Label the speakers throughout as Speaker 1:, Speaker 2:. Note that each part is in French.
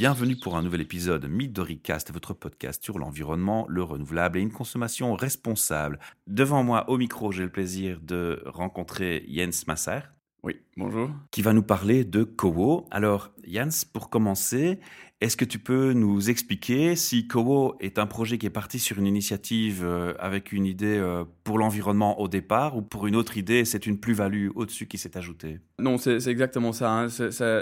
Speaker 1: Bienvenue pour un nouvel épisode Midoricast, votre podcast sur l'environnement, le renouvelable et une consommation responsable. Devant moi, au micro, j'ai le plaisir de rencontrer Jens Masser.
Speaker 2: Oui, bonjour.
Speaker 1: Qui va nous parler de Kowo. Alors, Jens, pour commencer, est-ce que tu peux nous expliquer si Kowo est un projet qui est parti sur une initiative euh, avec une idée euh, pour l'environnement au départ ou pour une autre idée, c'est une plus-value au-dessus qui s'est ajoutée?
Speaker 2: Non, c'est exactement ça, hein.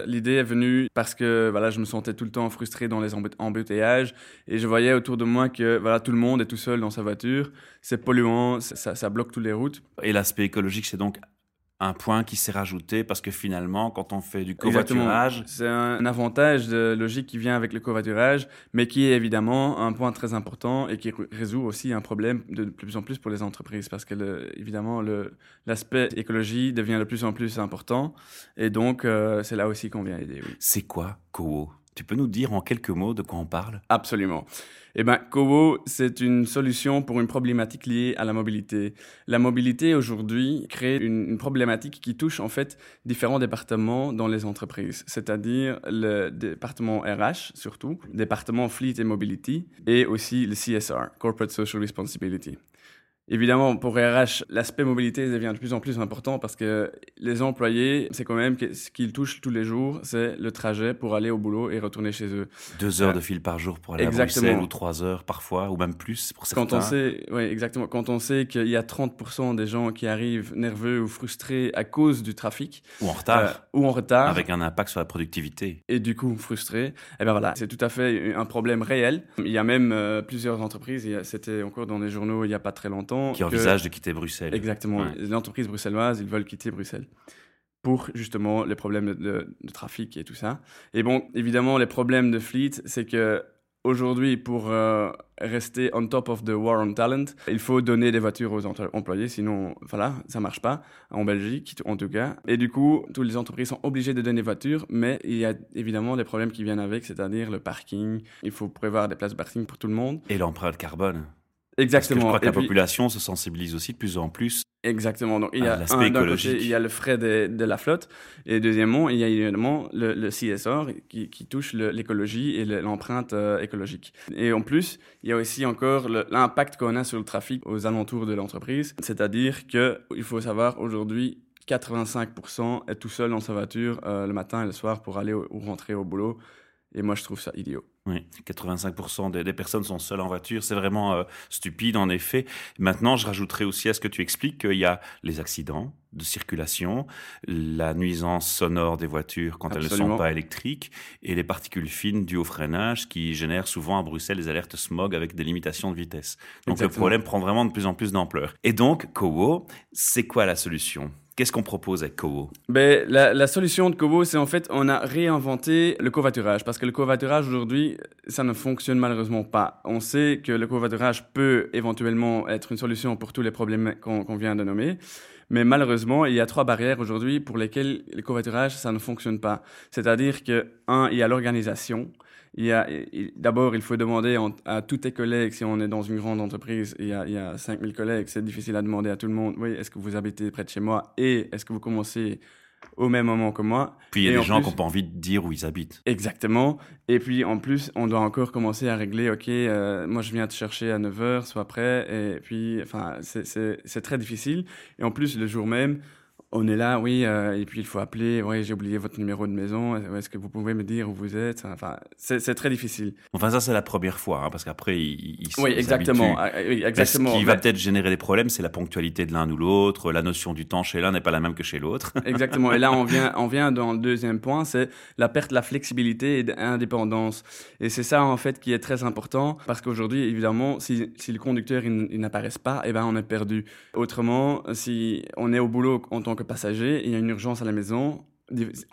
Speaker 2: L'idée est venue parce que voilà, je me sentais tout le temps frustré dans les embouteillages et je voyais autour de moi que voilà, tout le monde est tout seul dans sa voiture, c'est polluant, ça, ça bloque toutes les routes.
Speaker 1: Et l'aspect écologique, c'est donc un point qui s'est rajouté parce que finalement, quand on fait du covoiturage...
Speaker 2: C'est un avantage de logique qui vient avec le covoiturage, mais qui est évidemment un point très important et qui résout aussi un problème de plus en plus pour les entreprises parce que, évidemment, l'aspect écologie devient de plus en plus important et donc euh, c'est là aussi qu'on vient aider.
Speaker 1: C'est quoi Covo tu peux nous dire en quelques mots de quoi on parle?
Speaker 2: Absolument. Eh bien, Kobo, c'est une solution pour une problématique liée à la mobilité. La mobilité aujourd'hui crée une, problématique qui touche en fait différents départements dans les entreprises, c'est-à-dire le département RH surtout, département Fleet et Mobility, et aussi le CSR, Corporate Social Responsibility. Évidemment, pour RH, l'aspect mobilité devient de plus en plus important parce que les employés, c'est quand même ce qu'ils touchent tous les jours, c'est le trajet pour aller au boulot et retourner chez eux.
Speaker 1: Deux heures de fil par jour pour aller exactement. à Bruxelles ou trois heures parfois, ou même plus pour certains.
Speaker 2: Quand on sait, oui, exactement. Quand on sait qu'il y a 30% des gens qui arrivent nerveux ou frustrés à cause du trafic.
Speaker 1: Ou en retard. Euh,
Speaker 2: ou en retard.
Speaker 1: Avec un impact sur la productivité.
Speaker 2: Et du coup, frustrés. Et eh ben voilà, c'est tout à fait un problème réel. Il y a même euh, plusieurs entreprises, c'était encore dans les journaux il n'y a pas très longtemps
Speaker 1: qui envisagent de quitter Bruxelles.
Speaker 2: Exactement. Les entreprises bruxelloises, ils veulent quitter Bruxelles pour justement les problèmes de, trafic et tout ça. Et bon, évidemment, les problèmes de fleet, c'est que aujourd'hui, pour euh, rester on top of the war on talent, il faut donner des voitures aux employés, sinon, voilà, ça marche pas, en Belgique en tout cas. Et du coup, toutes les entreprises sont obligées de donner des voitures, mais il y a évidemment des problèmes qui viennent avec, c'est-à-dire le parking, il faut prévoir des places de parking pour tout le monde.
Speaker 1: Et l'empreinte carbone.
Speaker 2: Exactement.
Speaker 1: Parce que je crois que la population se sensibilise aussi de plus en plus.
Speaker 2: Exactement. Donc, il y a un, côté, il y a le frais de, de, la flotte. Et deuxièmement, il y a évidemment le, le CSR qui, qui touche l'écologie et l'empreinte euh, écologique. Et en plus, il y a aussi encore l'impact qu'on a sur le trafic aux alentours de l'entreprise. C'est-à-dire qu'il faut savoir aujourd'hui, 85% est tout seul dans sa voiture euh, le matin et le soir pour aller ou rentrer au boulot. Et moi, je trouve ça idiot.
Speaker 1: Oui, 85% des, personnes sont seules en voiture. C'est vraiment euh, stupide, en effet. Maintenant, je rajouterai aussi à ce que tu expliques qu'il y a les accidents de circulation, la nuisance sonore des voitures quand elles ne sont pas électriques, et les particules fines dues au freinage qui génèrent souvent à Bruxelles des alertes smog avec des limitations de vitesse. Donc le problème prend vraiment de plus en plus d'ampleur. Et donc, Kowo, c'est quoi la solution? Qu'est-ce qu'on propose avec Kovo
Speaker 2: ben, la, solution de Kovo, c'est en fait, on a réinventé le covoiturage. Parce que le covoiturage, aujourd'hui, ça ne fonctionne malheureusement pas. On sait que le covoiturage peut éventuellement être une solution pour tous les problèmes qu'on vient de nommer. Mais malheureusement, il y a trois barrières aujourd'hui pour lesquelles le covoiturage, ça ne fonctionne pas. C'est-à-dire que, un, il y a l'organisation d'abord, il faut demander à tous tes collègues, si on est dans une grande entreprise, il y a, il y a 5000 collègues, c'est difficile à demander à tout le monde, oui, est-ce que vous habitez près de chez moi? Et est-ce que vous commencez au même moment que moi?
Speaker 1: Puis il y a des gens qui n'ont pas envie de dire où ils habitent.
Speaker 2: Exactement. Et puis en plus, on doit encore commencer à régler, ok, euh, moi je viens te chercher à 9h, sois prêt. Et puis, enfin, c'est très difficile. Et en plus, le jour même, on est là, oui, euh, et puis il faut appeler, oui, j'ai oublié votre numéro de maison, est-ce que vous pouvez me dire où vous êtes Enfin, c'est très difficile.
Speaker 1: Enfin, ça, c'est la première fois, hein, parce qu'après, il, il
Speaker 2: Oui, exactement. Ah, exactement.
Speaker 1: Ce qui va peut-être générer des problèmes, c'est la ponctualité de l'un ou l'autre, la notion du temps chez l'un n'est pas la même que chez l'autre.
Speaker 2: exactement. Et là, on vient, on vient dans le deuxième point, c'est la perte de la flexibilité et d'indépendance. Et c'est ça, en fait, qui est très important, parce qu'aujourd'hui, évidemment, si, si, le conducteur, il, n'apparaît pas, eh ben, on est perdu. Autrement, si on est au boulot en tant que passager, il y a une urgence à la maison,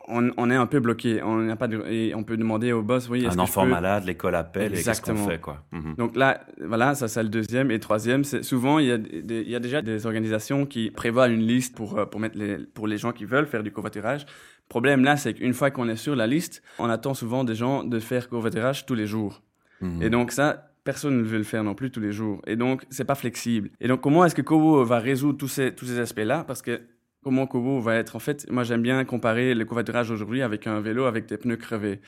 Speaker 2: on, est un peu bloqué. On n'a pas et on peut demander au boss, oui.
Speaker 1: Un enfant malade, l'école appelle, Exactement. et qu'est-ce qu'on fait, quoi.
Speaker 2: Mhm. Donc là, voilà, ça c'est le deuxième. Et troisième, c'est souvent il y, a il y a déjà des organisations qui prévoient une liste pour euh, pour mettre les pour les gens qui veulent faire du covoiturage. Le problème là, c'est qu'une fois qu'on est sur la liste, on attend souvent des gens de faire covoiturage tous les jours. Mhm. Et donc ça, personne ne veut le faire non plus tous les jours. Et donc, c'est pas flexible. Et donc, comment est-ce que Kovo va résoudre tous ces, tous ces aspects-là? Parce que comment Kobo va être. En fait, moi, j'aime bien comparer le covoiturage aujourd'hui avec un vélo avec des pneus crevés.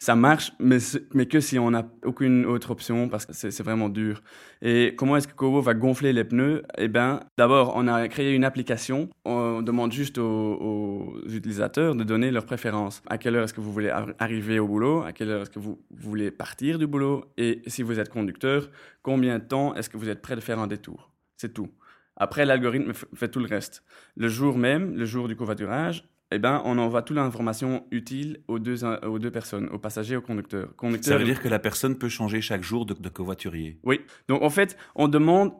Speaker 2: ça marche, mais, mais que si on n'a aucune autre option, parce que c'est vraiment dur. Et comment est-ce que Kobo va gonfler les pneus? Eh bien, d'abord, on a créé une application. On demande juste aux, utilisateurs de donner leurs préférences. À quelle heure est-ce que vous voulez arriver au boulot? À quelle heure est-ce que vous voulez partir du boulot? Et si vous êtes conducteur, combien de temps est-ce que vous êtes prêt de faire un détour? C'est tout. Après, l'algorithme fait tout le reste. Le jour même, le jour du covoiturage, eh ben, on envoie toute l'information utile aux deux, aux deux personnes, aux passagers et au conducteur. conducteur.
Speaker 1: Ça veut dire que la personne peut changer chaque jour de, covoiturier
Speaker 2: Oui. Donc, en fait, on demande,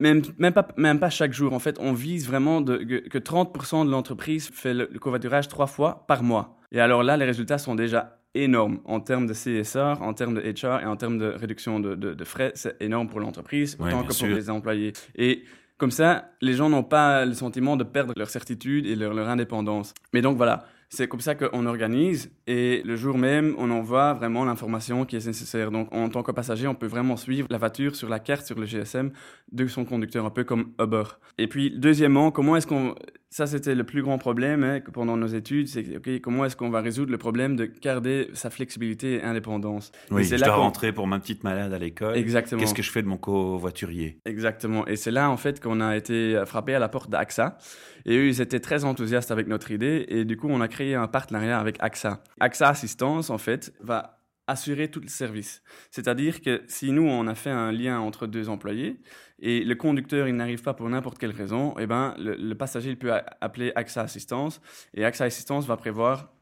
Speaker 2: même, même, pas, même pas chaque jour, en fait, on vise vraiment de, que, 30% de l'entreprise fait le, covoiturage trois fois par mois. Et alors là, les résultats sont déjà énormes en termes de CSR, en termes de HR et en termes de réduction de, de, frais. C'est énorme pour l'entreprise, autant que pour les employés. Et comme ça, les gens n'ont pas le sentiment de perdre leur certitude et leur, indépendance. Mais donc voilà, c'est comme ça qu'on organise et le jour même, on envoie vraiment l'information qui est nécessaire. Donc, en tant que passager, on peut vraiment suivre la voiture sur la carte, sur le GSM de son conducteur, un peu comme Uber. Et puis, deuxièmement, comment est-ce qu'on ça, c'était le plus grand problème hein, pendant nos études. C'est comment est-ce qu'on va résoudre le problème de garder sa flexibilité et indépendance?
Speaker 1: Oui,
Speaker 2: c'est
Speaker 1: je dois rentrer pour ma petite malade à l'école.
Speaker 2: Exactement.
Speaker 1: Qu'est-ce que je fais de mon covoiturier?
Speaker 2: Exactement. Et c'est là, en fait, qu'on a été frappé à la porte d'AXA. Et eux, ils étaient très enthousiastes avec notre idée. Et du coup, on a créé un partenariat avec AXA. AXA Assistance, en fait, va assurer tout le service. C'est-à-dire que si nous, on a fait un lien entre deux employés et le conducteur, il n'arrive pas pour n'importe quelle raison, eh ben, le, passager il peut appeler AXA Assistance et AXA Assistance va prévoir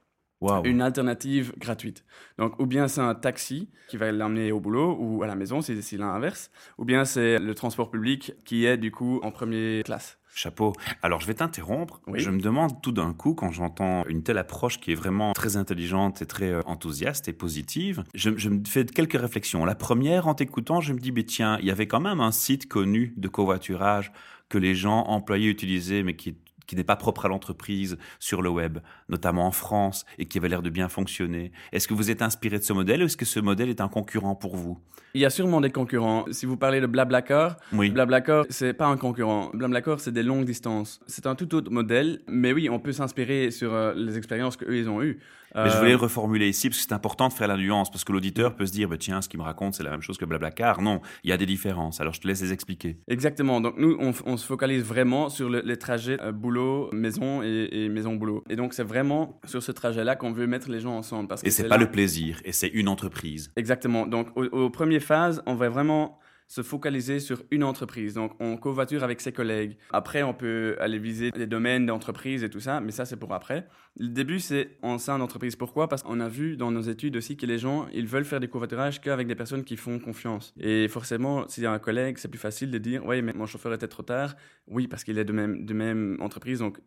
Speaker 2: une alternative gratuite. Donc, ou bien c'est un taxi qui va l'emmener au boulot ou à la maison, si c'est l'inverse, ou bien c'est le transport public qui est du coup en première classe.
Speaker 1: Chapeau. Alors je vais t'interrompre. Je me demande tout d'un coup, quand j'entends une telle approche qui est vraiment très intelligente et très euh, enthousiaste et positive, je, me fais quelques réflexions. La première, en t'écoutant, je me dis, mais tiens, il y avait quand même un site connu de covoiturage que les gens employés utilisaient, mais qui qui n'est pas propre à l'entreprise sur le web, notamment en France, et qui avait l'air de bien fonctionner. Est-ce que vous êtes inspiré de ce modèle ou est-ce que ce modèle est un concurrent pour vous?
Speaker 2: Il y a sûrement des concurrents. Si vous parlez de Blablacar, oui. Blablacar, c'est pas un concurrent. Blablacar, c'est des longues distances. C'est un tout autre modèle, mais oui, on peut s'inspirer sur euh, les expériences qu'eux, ils ont eues.
Speaker 1: Mais je voulais le euh, reformuler ici parce que c'est important de faire la nuance parce que l'auditeur peut se dire bah, tiens, ce qu'il me raconte, c'est la même chose que Blablacar. Non, il y a des différences. Alors je te laisse les expliquer.
Speaker 2: Exactement. Donc nous, on, se focalise vraiment sur les trajets euh, boulot, maison et, maison boulot. Et donc c'est vraiment sur ce trajet-là qu'on veut mettre les gens ensemble. Parce
Speaker 1: et c'est pas le plaisir, et c'est une entreprise.
Speaker 2: Exactement. Donc aux, aux premières phases, on va vraiment se focaliser sur une entreprise. Donc, on covoiture avec ses collègues. Après, on peut aller viser des domaines d'entreprise et tout ça, mais ça, c'est pour après. Le début, c'est en sein d'entreprise. Pourquoi? Parce qu'on a vu dans nos études aussi que les gens, ils veulent faire des covoiturages qu'avec des personnes qui font confiance. Et forcément, s'il y a un collègue, c'est plus facile de dire, oui, mais mon chauffeur était trop tard. Oui, parce qu'il est de même, de même entreprise. Donc,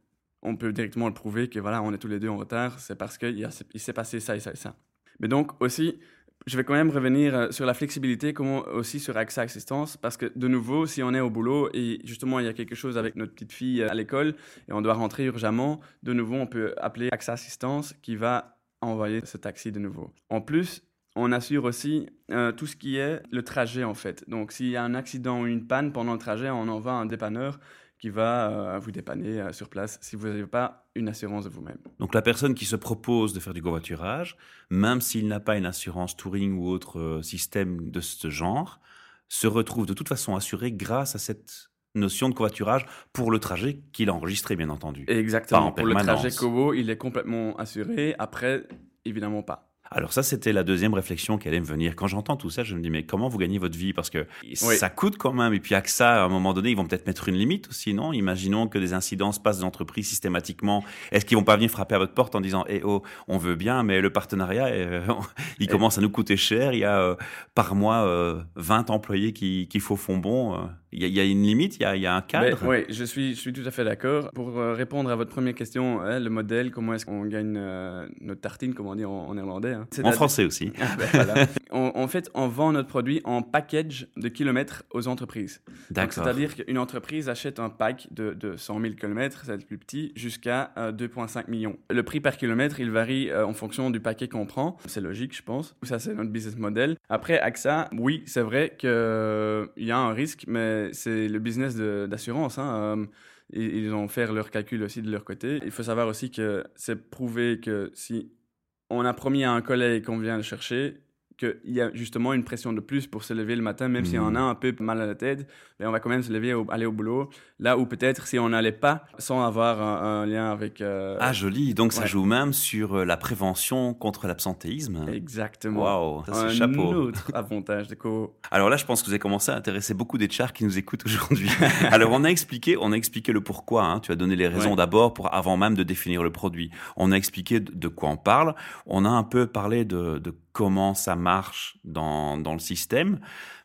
Speaker 2: on peut directement le prouver que voilà, on est tous les deux en retard. C'est parce qu'il s'est passé ça et ça et ça. Mais donc, aussi, je vais quand même revenir euh, sur la flexibilité, comme aussi sur AXA Assistance, parce que de nouveau, si on est au boulot et justement il y a quelque chose avec notre petite fille euh, à l'école et on doit rentrer urgemment, de nouveau on peut appeler AXA Assistance qui va envoyer ce taxi de nouveau. En plus, on assure aussi euh, tout ce qui est le trajet en fait. Donc s'il y a un accident ou une panne pendant le trajet, on envoie un dépanneur qui va euh, vous dépanner euh, sur place si vous n'avez pas une assurance de vous-même.
Speaker 1: Donc la personne qui se propose de faire du covoiturage, même s'il n'a pas une assurance touring ou autre euh, système de ce genre, se retrouve de toute façon assuré grâce à cette notion de covoiturage pour le trajet qu'il a enregistré, bien entendu.
Speaker 2: Exactement. pour le trajet Covo, il est complètement assuré. Après, évidemment pas.
Speaker 1: Alors ça, c'était la deuxième réflexion qui allait me venir. Quand j'entends tout ça, je me dis, mais comment vous gagnez votre vie? Parce que ça coûte quand même. Et puis, ça, à un moment donné, ils vont peut-être mettre une limite aussi, non? Imaginons que des incidents se passent dans l'entreprise systématiquement. Est-ce qu'ils vont pas venir frapper à votre porte en disant, eh oh, on veut bien, mais le partenariat, euh, il commence à nous coûter cher. Il y a euh, par mois 20 euh, employés qui, qui font fond bon. Il y, a, une limite, il y a, il y a un cadre?
Speaker 2: oui, je suis, je suis tout à fait d'accord. Pour répondre à votre première question, hein, le modèle, comment est-ce qu'on gagne notre tartine, comment on dit en, en néerlandais hein.
Speaker 1: En français aussi.
Speaker 2: Ah, ben, en fait, on vend notre produit en package de kilomètres aux entreprises. D'accord. C'est-à-dire qu'une entreprise achète un pack de, de 100 000 kilomètres, c'est le plus petit, jusqu'à 2,5 euh, millions. Le prix par kilomètre, il varie euh, en fonction du paquet qu'on prend. C'est logique, je pense. Ça, c'est notre business model. Après, AXA, oui, c'est vrai qu'il euh, y a un risque, mais c'est le business d'assurance. Hein. ils ont fait leurs calculs aussi de leur côté. Il faut savoir aussi que c'est prouvé que si on a promis à un collègue qu'on vient le chercher qu'il y a justement une pression de plus pour se lever le matin, même si on
Speaker 1: Mhm.
Speaker 2: a un peu mal à la tête, mais on va quand même se lever, au- aller au boulot. Là où peut-être si on n'allait pas, sans avoir un, un lien avec... euh,
Speaker 1: Ah, joli. Donc, ça joue même sur euh, la prévention contre l'absentéisme.
Speaker 2: Exactement.
Speaker 1: Waouh, ça c'est
Speaker 2: un
Speaker 1: chapeau.
Speaker 2: autre avantage de Kovo.
Speaker 1: Alors là, je pense que vous avez commencé à intéresser beaucoup des chars qui nous écoutent aujourd'hui. Alors, on a expliqué, on a expliqué le pourquoi. hein. Tu as donné les raisons
Speaker 2: Ouais.
Speaker 1: d'abord pour avant même de définir le produit. On a expliqué de, de quoi on parle. On a un peu parlé de, de comment ça marche dans, dans le système,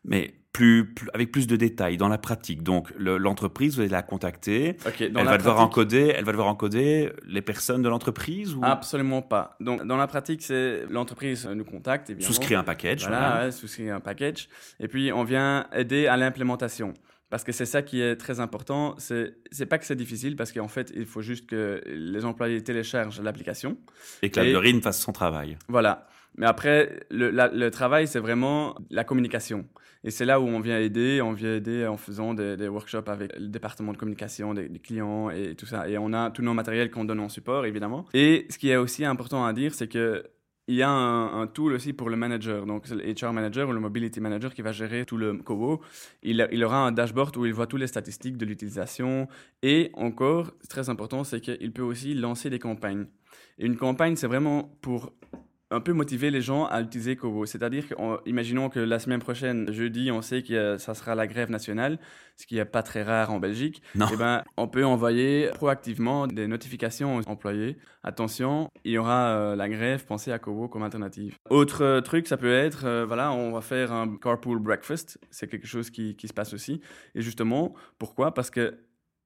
Speaker 1: mais plus, plus- avec plus de détails dans la pratique. Donc, le- l'entreprise, vous allez la contacter.
Speaker 2: Dans
Speaker 1: elle
Speaker 2: la
Speaker 1: va devoir encoder, elle va devoir encoder les personnes de l'entreprise ou?
Speaker 2: Absolument pas. Donc, dans la pratique, c'est l'entreprise nous contacte,
Speaker 1: souscrire un package.
Speaker 2: Voilà,
Speaker 1: voilà.
Speaker 2: ouais, souscrire un package. Et puis, on vient aider à l'implémentation. Parce que c'est ça qui est très important. C'est pas que c'est difficile, parce qu'en fait, il faut juste que les employés téléchargent l'application.
Speaker 1: Et que la
Speaker 2: Et-
Speaker 1: Blurine fasse son travail.
Speaker 2: Voilà. Mais après, le, travail, c'est vraiment la communication. Et c'est là où on vient aider. On vient aider en faisant des, workshops avec le département de communication des, clients et tout ça. Et on a tous nos matériels qu'on donne en support, évidemment. Et ce qui est aussi important à dire, c'est que il y a un, un tool aussi pour le manager, donc le HR manager ou le mobility manager qui va gérer tout le Covo. Il, il aura un dashboard où il voit toutes les statistiques de l'utilisation. Et encore, très important, c'est qu'il peut aussi lancer des campagnes. Et une campagne, c'est vraiment pour un peu motiver les gens à utiliser Kovo. C'est-à-dire que, on- imaginons que la semaine prochaine, jeudi, on sait que ça sera la grève nationale, ce qui n'est pas très rare en Belgique.
Speaker 1: Non.
Speaker 2: Eh ben, on peut envoyer proactivement des notifications aux employés. Attention, il y aura euh, la grève, pensez à Kovo comme alternative. Autre euh, truc, ça peut être, euh, voilà, on va faire un carpool breakfast. C'est quelque chose qui, qui se passe aussi. Et justement, pourquoi? Parce que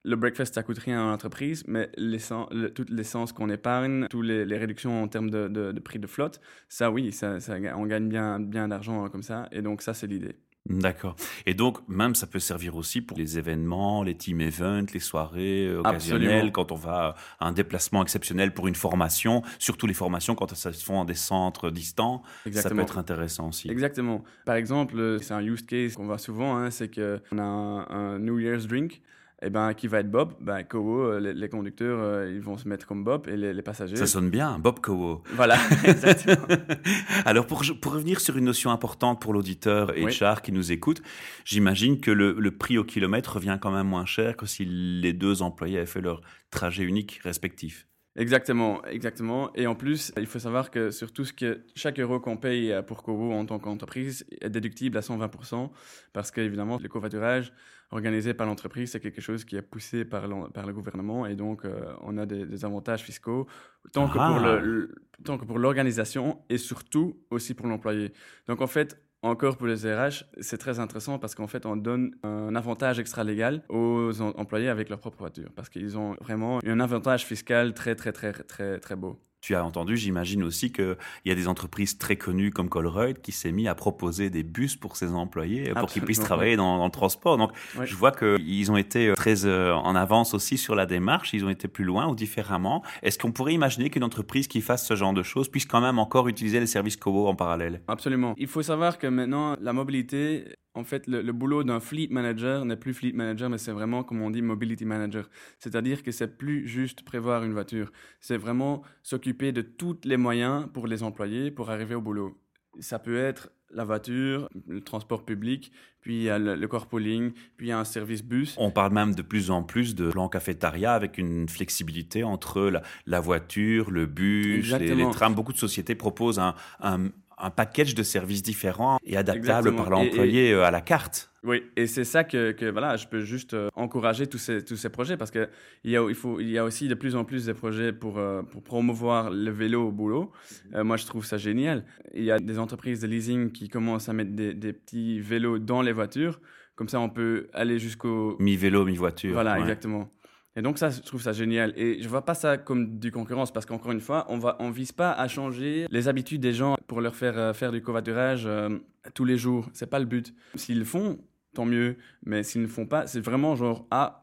Speaker 2: le breakfast, ça coûte rien à l'entreprise, mais le- toute l'essence qu'on épargne, toutes les, les réductions en termes de, de- de prix de flotte, ça oui, ça, ça- on gagne bien, bien d'argent euh, comme ça. Et donc ça, c'est l'idée.
Speaker 1: D'accord. Et donc, même, ça peut servir aussi pour les événements, les team events, les soirées euh, occasionnelles,
Speaker 2: Absolument.
Speaker 1: quand on va à un déplacement exceptionnel pour une formation, surtout les formations quand ça se font dans des centres distants, ça peut être intéressant aussi.
Speaker 2: Exactement. Par exemple, euh, c'est un use case qu'on voit souvent, hein, c'est qu'on a un, un New Year's drink. Et ben, qui va être Bob? Ben, Kovo, euh, les, les conducteurs, euh, ils vont se mettre comme Bob et les, les passagers.
Speaker 1: Ça sonne bien, Bob Cowo.
Speaker 2: Voilà, exactement.
Speaker 1: Alors, pour, pour revenir sur une notion importante pour l'auditeur
Speaker 2: Oui.
Speaker 1: HR qui nous écoute, j'imagine que le, le prix au kilomètre revient quand même moins cher que si les deux employés avaient fait leur trajet unique respectif.
Speaker 2: Exactement, exactement. Et en plus, il faut savoir que sur tout ce que chaque euro qu'on paye pour Kovo en tant qu'entreprise est déductible à 120% parce qu'évidemment, le covoiturage organisé par l'entreprise, c'est quelque chose qui est poussé par, par le gouvernement et donc euh, on a des, des avantages fiscaux tant que
Speaker 1: Ah.
Speaker 2: pour le- le- tant que pour l'organisation et surtout aussi pour l'employé. Donc en fait, encore pour les RH, c'est très intéressant parce qu'en fait, on donne un avantage extra-légal aux em- employés avec leur propre voiture parce qu'ils ont vraiment un avantage fiscal très, très, très, très, très beau.
Speaker 1: Tu as entendu, j'imagine aussi qu'il y a des entreprises très connues comme Colruyt qui s'est mis à proposer des bus pour ses employés pour qu'ils puissent travailler dans, dans le transport. Donc,
Speaker 2: Ouais.
Speaker 1: je vois qu'ils ont été euh, très euh, en avance aussi sur la démarche. Ils ont été plus loin ou différemment. Est-ce qu'on pourrait imaginer qu'une entreprise qui fasse ce genre de choses puisse quand même encore utiliser les services Covo en parallèle?
Speaker 2: Absolument. Il faut savoir que maintenant, la mobilité, en fait, le, le boulot d'un fleet manager n'est plus fleet manager, mais c'est vraiment, comme on dit, mobility manager. C'est-à-dire que c'est plus juste prévoir une voiture. C'est vraiment s'occuper de tous les moyens pour les employés pour arriver au boulot. Ça peut être la voiture, le transport public, puis il y a le, le carpooling, puis il y a un service bus.
Speaker 1: On parle même de plus en plus de plan cafétéria avec une flexibilité entre la, la voiture, le bus, les, trams. Beaucoup de sociétés proposent un, un- un package de services différents et adaptables
Speaker 2: Exactement.
Speaker 1: par l'employé euh, à la carte.
Speaker 2: Oui, et c'est ça que, que, voilà, je peux juste euh, encourager tous ces, tous ces projets parce qu'il y, a- il faut- il y a aussi de plus en plus de projets pour, euh, pour promouvoir le vélo au boulot. Euh, moi, je trouve ça génial. Il y a des entreprises de leasing qui commencent à mettre des, des petits vélos dans les voitures. Comme ça, on peut aller jusqu'au...
Speaker 1: Mi-vélo, mi-voiture.
Speaker 2: Voilà,
Speaker 1: ouais.
Speaker 2: exactement. Et donc ça, je trouve ça génial. Et je vois pas ça comme du concurrence parce qu'encore une fois, on va, on vise pas à changer les habitudes des gens pour leur faire euh, faire du covoiturage euh, tous les jours. C'est pas le but. S'ils le font, tant mieux. Mais s'ils ne font pas, c'est vraiment genre ah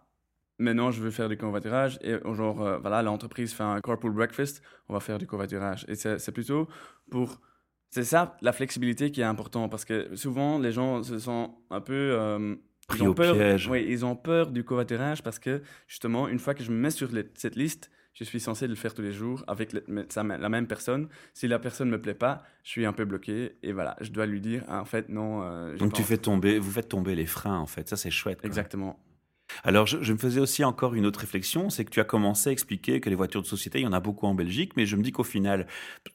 Speaker 2: maintenant je veux faire du covoiturage et genre euh, voilà l'entreprise fait un carpool breakfast, on va faire du covoiturage. Et c'est plutôt pour c'est ça la flexibilité qui est important parce que souvent les gens se sentent un peu
Speaker 1: Pris
Speaker 2: ils ont
Speaker 1: au
Speaker 2: peur,
Speaker 1: piège.
Speaker 2: Oui, ils ont peur du covoiturage parce que justement, une fois que je me mets sur les- cette liste, je suis censé le faire tous les jours avec la même personne. Si la personne ne me plaît pas, je suis un peu bloqué et voilà, je dois lui dire, ah, en fait, non.
Speaker 1: Euh, Donc tu fais tomber, vous faites tomber les freins, en fait. Ça, c'est chouette.
Speaker 2: Exactement.
Speaker 1: Alors, je, me faisais aussi encore une autre réflexion, c'est que tu as commencé à expliquer que les voitures de société, il y en a beaucoup en Belgique, mais je me dis qu'au final,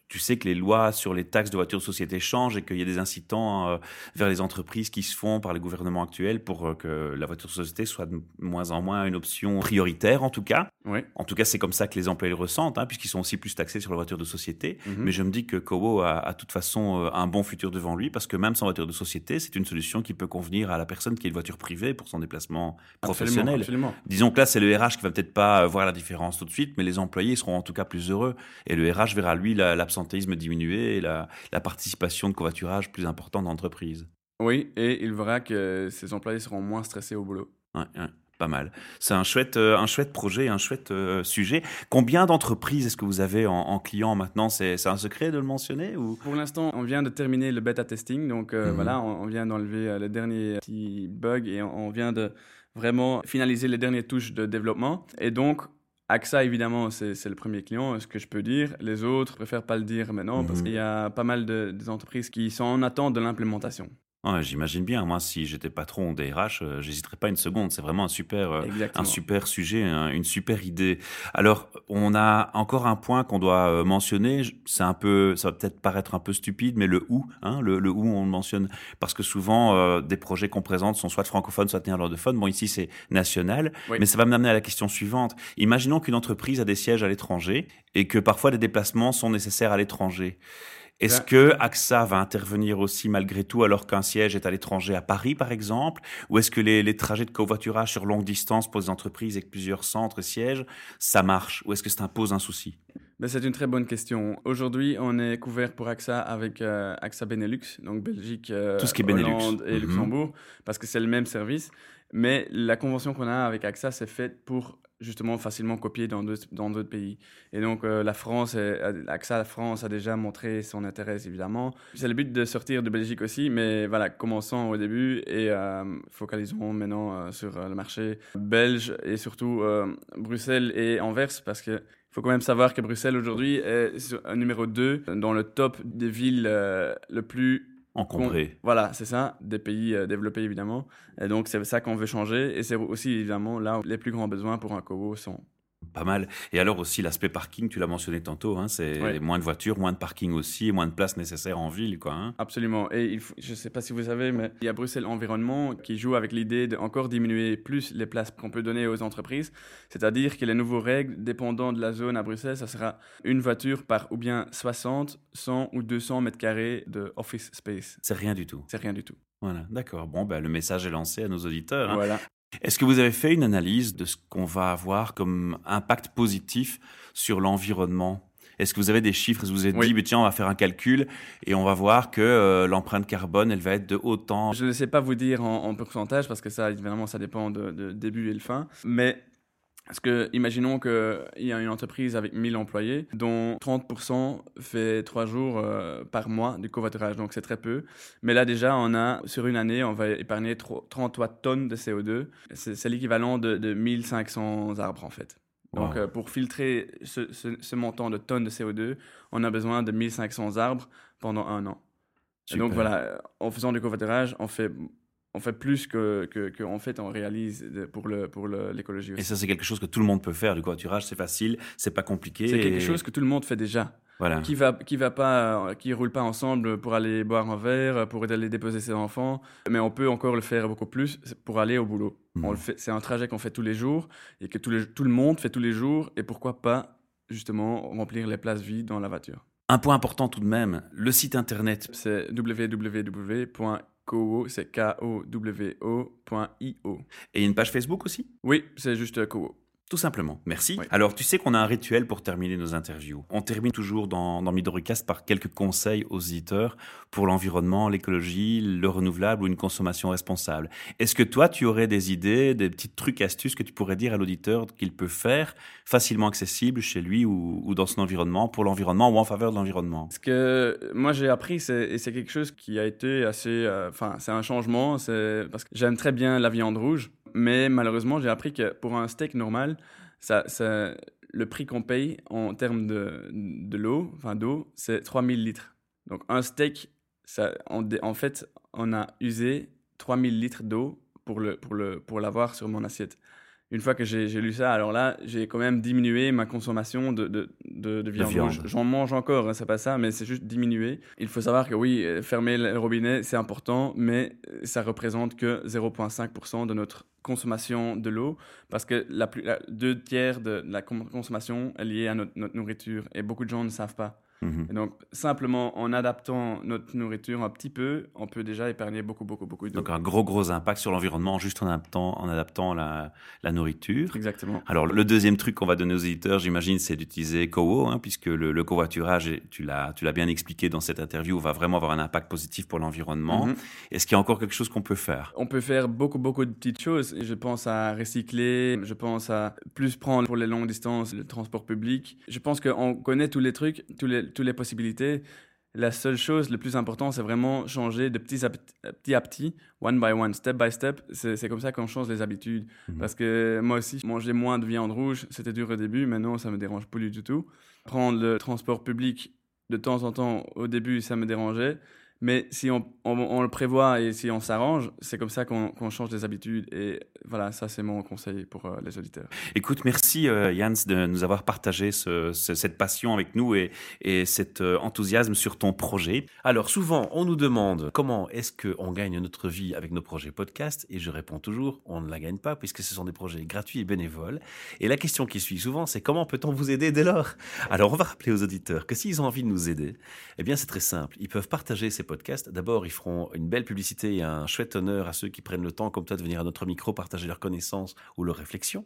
Speaker 1: tu sais que les lois sur les taxes de voitures de société changent et qu'il y a des incitants euh, vers les entreprises qui se font par les gouvernements actuels pour euh, que la voiture de société soit de moins en moins une option prioritaire, en tout cas.
Speaker 2: Oui.
Speaker 1: En tout cas, c'est comme ça que les employés le ressentent, hein, puisqu'ils sont aussi plus taxés sur la voiture de société.
Speaker 2: Mhm.
Speaker 1: Mais je me dis que Kobo a, à toute façon euh, un bon futur devant lui, parce que même sans voiture de société, c'est une solution qui peut convenir à la personne qui a une voiture privée pour son déplacement professionnel.
Speaker 2: Absolument,
Speaker 1: Disons que là, c'est le RH qui va peut-être pas voir la différence tout de suite, mais les employés seront en tout cas plus heureux. Et le RH verra, lui, l'absentéisme diminuer et la, participation de covoiturage plus importante dans l'entreprise.
Speaker 2: Oui, et il verra que ses employés seront moins stressés au boulot.
Speaker 1: Ouais, pas mal. C'est un chouette, euh, un chouette projet, un chouette euh, sujet. Combien d'entreprises est-ce que vous avez en, en client maintenant? C'est un secret de le mentionner ou?
Speaker 2: Pour l'instant, on vient de terminer le bêta testing, donc euh, mhm. voilà, on, on vient d'enlever le dernier petit bug et on, vient de vraiment finaliser les dernières touches de développement. Et donc, AXA, évidemment, c'est le premier client, ce que je peux dire. Les autres, je préfère pas le dire maintenant parce mhm. qu'il y a pas mal d'entreprises qui sont en attente de l'implémentation.
Speaker 1: J'imagine bien. Moi, si j'étais patron des RH, euh, j'hésiterais pas une seconde. C'est vraiment un super, euh, un super sujet, une super idée. Alors, on a encore un point qu'on doit euh, mentionner. C'est un peu, ça va peut-être paraître un peu stupide, mais le où, hein, le, le où on le mentionne parce que souvent des projets qu'on présente sont soit francophones, soit néerlandophones. Bon, ici c'est national, mais ça va m'amener à la question suivante. Imaginons qu'une entreprise a des sièges à l'étranger et que parfois des déplacements sont nécessaires à l'étranger. Est-ce que AXA va intervenir aussi malgré tout alors qu'un siège est à l'étranger à Paris par exemple? Ou est-ce que les, trajets de covoiturage sur longue distance pour les entreprises avec plusieurs centres et sièges, ça marche? Ou est-ce que ça impose un souci?
Speaker 2: Ben, c'est une très bonne question. Aujourd'hui, on est couvert pour AXA avec euh, AXA Benelux, donc Belgique, euh, Hollande et mhm. Luxembourg, parce que c'est le même service. Mais la convention qu'on a avec AXA, c'est faite pour justement facilement copier dans d'autres pays. Et donc euh, la France, AXA France a déjà montré son intérêt évidemment. C'est le but de sortir de Belgique aussi, mais voilà, commençons au début et euh, focalisons maintenant euh, sur le marché belge et surtout Bruxelles et Anvers parce que faut quand même savoir que Bruxelles aujourd'hui est numéro 2 dans le top des villes le plus
Speaker 1: encombré.
Speaker 2: Voilà, c'est ça, des pays euh, développés évidemment. Et donc c'est ça qu'on veut changer. Et c'est aussi évidemment là où les plus grands besoins pour un Kobo sont
Speaker 1: pas mal. Et alors aussi l'aspect parking, tu l'as mentionné tantôt, hein, c'est moins de voitures, moins de parking aussi, moins de place nécessaire en ville. Quoi, hein.
Speaker 2: Absolument. Et il je ne sais pas si vous savez, mais il y a Bruxelles Environnement qui joue avec l'idée d'encore diminuer plus les places qu'on peut donner aux entreprises. C'est-à-dire que les nouveaux règles, dépendant de la zone à Bruxelles, ça sera une voiture par ou bien 60, 100 ou 200 mètres carrés de office space.
Speaker 1: C'est rien du tout.
Speaker 2: C'est rien du tout.
Speaker 1: Voilà, d'accord. Bon, ben, le message est lancé à nos auditeurs. Hein.
Speaker 2: Voilà.
Speaker 1: Est-ce que vous avez fait une analyse de ce qu'on va avoir comme impact positif sur l'environnement? Est-ce que vous avez des chiffres? Vous vous êtes dit, tiens, on va faire un calcul et on va voir que euh, l'empreinte carbone, elle va être de autant?
Speaker 2: Je ne sais pas vous dire en, pourcentage parce que ça, évidemment, ça dépend de, de début et le fin. Mais parce que, imaginons qu'il y a une entreprise avec 1000 employés, dont 30% fait 3 jours euh, par mois du covoiturage, donc c'est très peu. Mais là, déjà, on a, sur une année, on va épargner 33 tonnes de CO2. C'est l'équivalent de, de 1500 arbres, en fait. Donc, euh, pour filtrer ce, ce, montant de tonnes de CO2, on a besoin de 1500 arbres pendant un an. Et donc, voilà, en faisant du covoiturage, on fait on fait plus que, que, en fait on réalise pour le pour l'écologie
Speaker 1: Et ça c'est quelque chose que tout le monde peut faire du covoiturage, c'est facile, c'est pas compliqué.
Speaker 2: C'est quelque chose que tout le monde fait déjà.
Speaker 1: Voilà.
Speaker 2: Qui va qui va pas qui roule pas ensemble pour aller boire un verre, pour aller déposer ses enfants, mais on peut encore le faire beaucoup plus pour aller au boulot. On le fait, c'est un trajet qu'on fait tous les jours et que tout, tout le monde fait tous les jours et pourquoi pas justement remplir les places vides dans la voiture.
Speaker 1: Un point important tout de même, le site internet.
Speaker 2: C'est www Kowo, c'est K-O-W-O.io.
Speaker 1: Et une page Facebook aussi?
Speaker 2: Oui, c'est juste Kowo.
Speaker 1: Tout simplement. Merci. Alors, tu sais qu'on a un rituel pour terminer nos interviews. On termine toujours dans, dans Midoricast par quelques conseils aux éditeurs pour l'environnement, l'écologie, le renouvelable ou une consommation responsable. Est-ce que toi, tu aurais des idées, des petits trucs, astuces que tu pourrais dire à l'auditeur qu'il peut faire facilement accessible chez lui ou, dans son environnement, pour l'environnement ou en faveur de l'environnement?
Speaker 2: Ce que moi j'ai appris, et c'est quelque chose qui a été assez. Euh, enfin, c'est un changement, c'est parce que j'aime très bien la viande rouge mais malheureusement, j'ai appris que pour un steak normal, ça, le prix qu'on paye en termes de, de l'eau, enfin d'eau, c'est 3000 litres. Donc un steak, ça, en, en fait, on a usé 3000 litres d'eau pour l'avoir le, pour le, pour sur mon assiette une fois que j'ai lu ça, alors là, j'ai quand même diminué ma consommation de, de, de, viande. J'en mange encore, hein, c'est pas ça, mais c'est juste diminué. Il faut savoir que oui, euh, fermer le robinet, c'est important, mais euh, ça représente que 0,5% de notre consommation de l'eau, parce que la plus, deux tiers de la consommation est liée à notre, notre nourriture, et beaucoup de gens ne savent pas. Mhm. donc, simplement en adaptant notre nourriture un petit peu, on peut déjà épargner beaucoup, beaucoup, beaucoup d'eau.
Speaker 1: Donc, un gros, gros impact sur l'environnement juste en adaptant, en adaptant la, la, nourriture.
Speaker 2: Exactement.
Speaker 1: Alors, le deuxième truc qu'on va donner aux éditeurs, j'imagine, c'est d'utiliser Cowo, hein, puisque le, covoiturage, tu l'as, tu l'as bien expliqué dans cette interview, va vraiment avoir un impact positif pour l'environnement. Mhm. Est-ce qu'il y a encore quelque chose qu'on peut faire?
Speaker 2: On peut faire beaucoup, beaucoup de petites choses. Je pense à recycler, je pense à plus prendre pour les longues distances le transport public. Je pense qu'on connaît tous les trucs, tous les toutes les possibilités. La seule chose, le plus important, c'est vraiment changer de petit à petit, à petit, one by one, step by step. C'est comme ça qu'on change les habitudes. Mhm. Parce que moi aussi, manger moins de viande rouge, c'était dur au début. Maintenant, ça me dérange plus du tout. Prendre le transport public de temps en temps, au début, ça me dérangeait. Mais si on, on, le prévoit et si on s'arrange, c'est comme ça qu'on change des habitudes. Et voilà, ça c'est mon conseil pour euh, les auditeurs.
Speaker 1: Écoute, merci euh, Jans de nous avoir partagé ce, cette passion avec nous et, et cet euh, enthousiasme sur ton projet. Alors souvent, on nous demande comment est-ce qu'on gagne notre vie avec nos projets podcast et je réponds toujours, on ne la gagne pas puisque ce sont des projets gratuits et bénévoles. Et la question qui suit souvent, c'est comment peut-on vous aider dès lors? Alors on va rappeler aux auditeurs que s'ils ont envie de nous aider, eh bien c'est très simple. Ils peuvent partager ces podcast. D'abord, ils feront une belle publicité et un chouette honneur à ceux qui prennent le temps, comme toi, de venir à notre micro partager leurs connaissances ou leurs réflexions.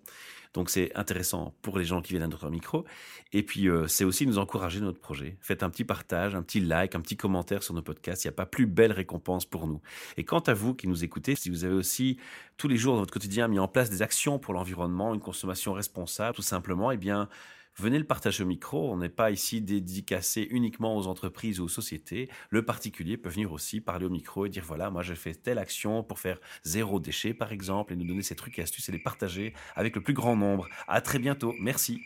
Speaker 1: Donc, c'est intéressant pour les gens qui viennent à notre micro. Et puis, euh, c'est aussi nous encourager notre projet. Faites un petit partage, un petit like, un petit commentaire sur nos podcasts. Il n'y a pas plus belle récompense pour nous. Et quant à vous qui nous écoutez, si vous avez aussi tous les jours dans votre quotidien mis en place des actions pour l'environnement, une consommation responsable, tout simplement, eh bien, venez le partager au micro. On n'est pas ici dédicacé uniquement aux entreprises ou aux sociétés. Le particulier peut venir aussi parler au micro et dire voilà, moi j'ai fait telle action pour faire zéro déchet par exemple et nous donner ces trucs et astuces et les partager avec le plus grand nombre. À très bientôt. Merci.